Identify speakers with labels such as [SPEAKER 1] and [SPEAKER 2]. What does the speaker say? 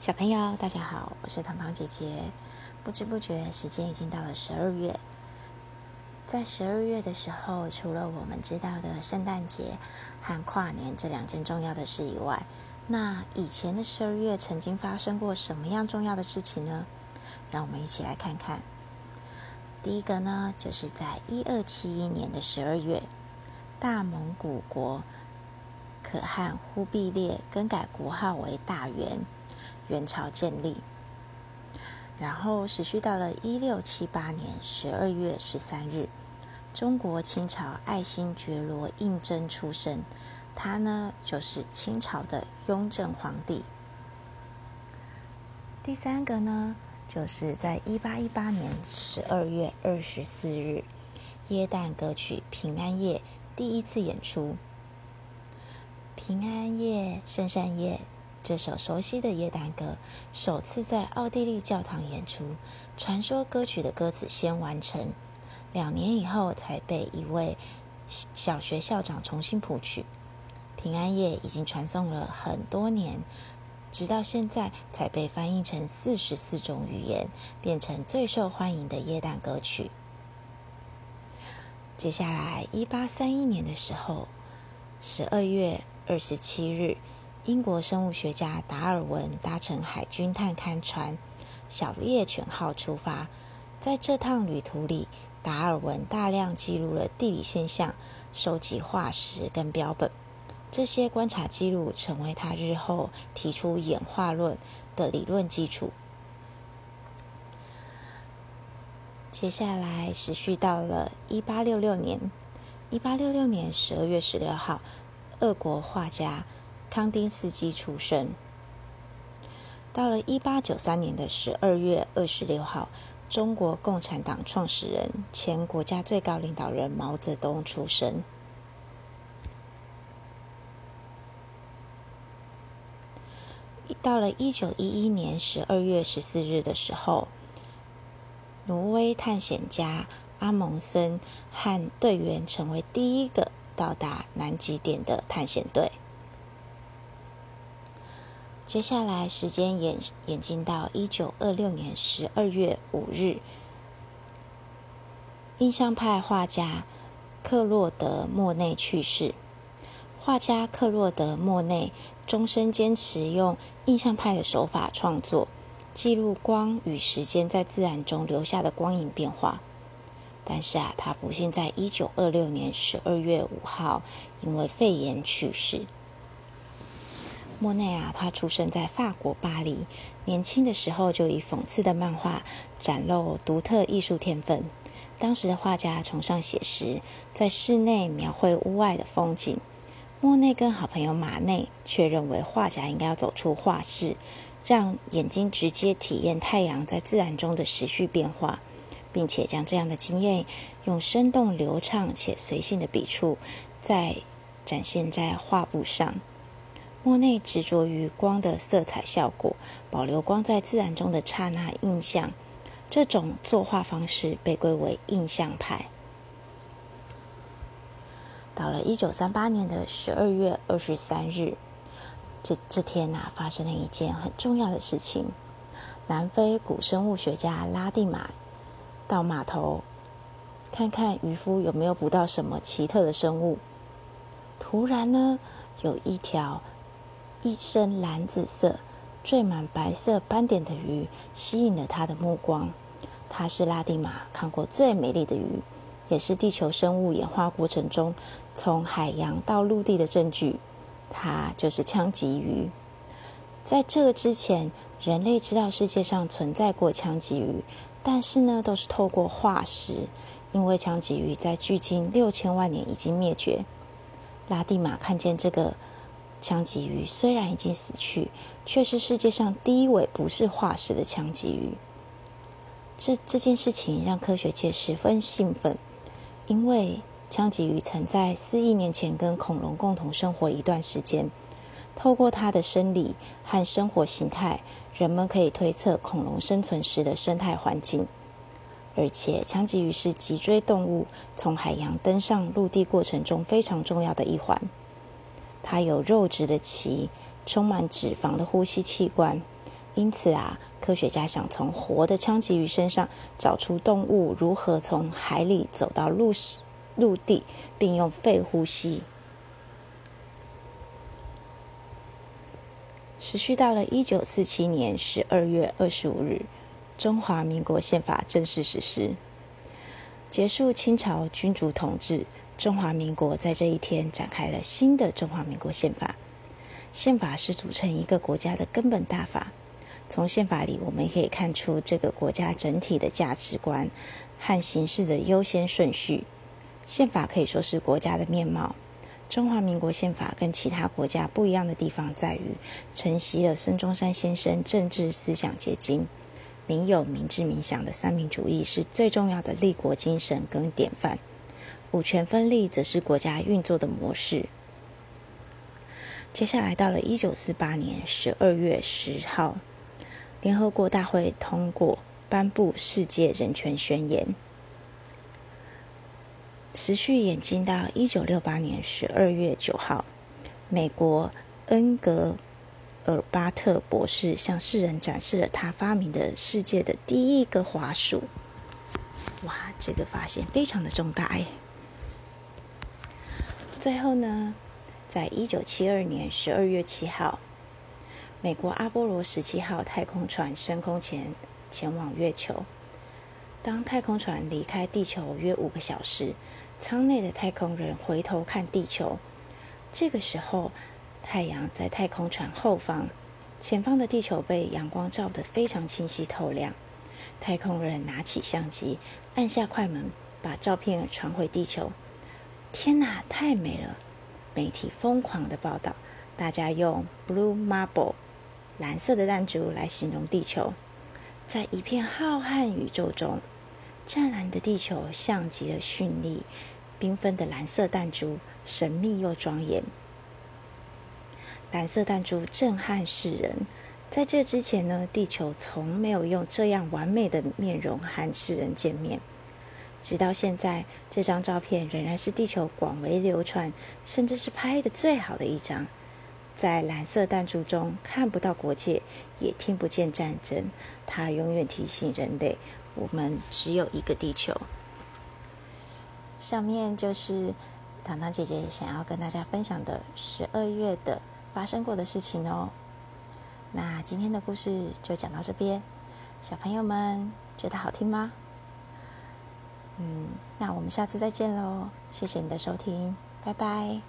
[SPEAKER 1] 小朋友，大家好，我是糖糖姐姐。不知不觉，时间已经到了十二月。在十二月的时候，除了我们知道的圣诞节和跨年这两件重要的事以外，那以前的十二月曾经发生过什么样重要的事情呢？让我们一起来看看。第一个呢，就是在一二七一年的十二月，大蒙古国可汗忽必烈更改国号为大元。元朝建立，然后持续到了一六七八年十二月十三日，中国清朝爱新觉罗胤禛出生，他呢就是清朝的雍正皇帝。第三个呢，就是在一八一八年十二月二十四日，耶诞歌曲《平安夜》第一次演出，《平安夜，圣善夜》。这首熟悉的耶诞歌首次在奥地利教堂演出，传说歌曲的歌词先完成，两年以后才被一位小学校长重新谱曲。平安夜已经传颂了很多年，直到现在才被翻译成四十四种语言，变成最受欢迎的耶诞歌曲。接下来，一八三一年的时候，十二月二十七日。英国生物学家达尔文搭乘海军探勘船“小猎犬号”出发，在这趟旅途里，达尔文大量记录了地理现象，收集化石跟标本。这些观察记录成为他日后提出演化论的理论基础。接下来，持续到了一八六六年。一八六六年十二月十六号，俄国画家。康丁斯基出生。到了一八九三年的十二月二十六号，中国共产党创始人、前国家最高领导人毛泽东出生。到了一九一一年十二月十四日的时候，挪威探险家阿蒙森和队员成为第一个到达南极点的探险队。接下来，时间演演进到一九二六年十二月五日，印象派画家克洛德·莫内去世。画家克洛德·莫内终身坚持用印象派的手法创作，记录光与时间在自然中留下的光影变化。但是啊，他不幸在一九二六年十二月五号因为肺炎去世。莫内啊，他出生在法国巴黎，年轻的时候就以讽刺的漫画展露独特艺术天分。当时的画家崇尚写实，在室内描绘屋外的风景。莫内跟好朋友马内却认为，画家应该要走出画室，让眼睛直接体验太阳在自然中的时序变化，并且将这样的经验用生动流畅且随性的笔触，再展现在画布上。莫内执着于光的色彩效果，保留光在自然中的刹那印象。这种作画方式被归为印象派。到了一九三八年的十二月二十三日，这这天呐，发生了一件很重要的事情。南非古生物学家拉蒂马到码头看看渔夫有没有捕到什么奇特的生物。突然呢，有一条。一身蓝紫色、缀满白色斑点的鱼吸引了他的目光。它是拉蒂马看过最美丽的鱼，也是地球生物演化过程中从海洋到陆地的证据。它就是枪棘鱼。在这个之前，人类知道世界上存在过枪棘鱼，但是呢，都是透过化石，因为枪棘鱼在距今六千万年已经灭绝。拉蒂玛看见这个。枪鲫鱼虽然已经死去，却是世界上第一尾不是化石的枪鲫鱼。这这件事情让科学界十分兴奋，因为枪鲫鱼曾在四亿年前跟恐龙共同生活一段时间。透过它的生理和生活形态，人们可以推测恐龙生存时的生态环境。而且，枪鲫鱼是脊椎动物从海洋登上陆地过程中非常重要的一环。它有肉质的鳍，充满脂肪的呼吸器官，因此啊，科学家想从活的枪鲫鱼身上找出动物如何从海里走到陆陆地，并用肺呼吸。持续到了一九四七年十二月二十五日，中华民国宪法正式实施，结束清朝君主统治。中华民国在这一天展开了新的中华民国宪法。宪法是组成一个国家的根本大法。从宪法里，我们可以看出这个国家整体的价值观和形式的优先顺序。宪法可以说是国家的面貌。中华民国宪法跟其他国家不一样的地方在于，承袭了孙中山先生政治思想结晶，民有、民治、民享的三民主义是最重要的立国精神跟典范。五权分立则是国家运作的模式。接下来到了一九四八年十二月十号。联合国大会通过颁布《世界人权宣言》，持续演进到一九六八年十二月九号，美国恩格尔巴特博士向世人展示了他发明的世界的第一个滑鼠。哇，这个发现非常的重大哎！最后呢，在一九七二年十二月七号。美国阿波罗十七号太空船升空前前往月球。当太空船离开地球约五个小时，舱内的太空人回头看地球。这个时候，太阳在太空船后方，前方的地球被阳光照得非常清晰透亮。太空人拿起相机，按下快门，把照片传回地球。天哪，太美了！媒体疯狂的报道，大家用 “blue marble”。蓝色的弹珠来形容地球，在一片浩瀚宇宙中，湛蓝的地球像极了绚丽、缤纷的蓝色弹珠，神秘又庄严。蓝色弹珠震撼世人。在这之前呢，地球从没有用这样完美的面容和世人见面。直到现在，这张照片仍然是地球广为流传，甚至是拍的最好的一张。在蓝色弹珠中看不到国界，也听不见战争。它永远提醒人类，我们只有一个地球。上面就是糖糖姐姐想要跟大家分享的十二月的发生过的事情哦。那今天的故事就讲到这边，小朋友们觉得好听吗？嗯，那我们下次再见喽！谢谢你的收听，拜拜。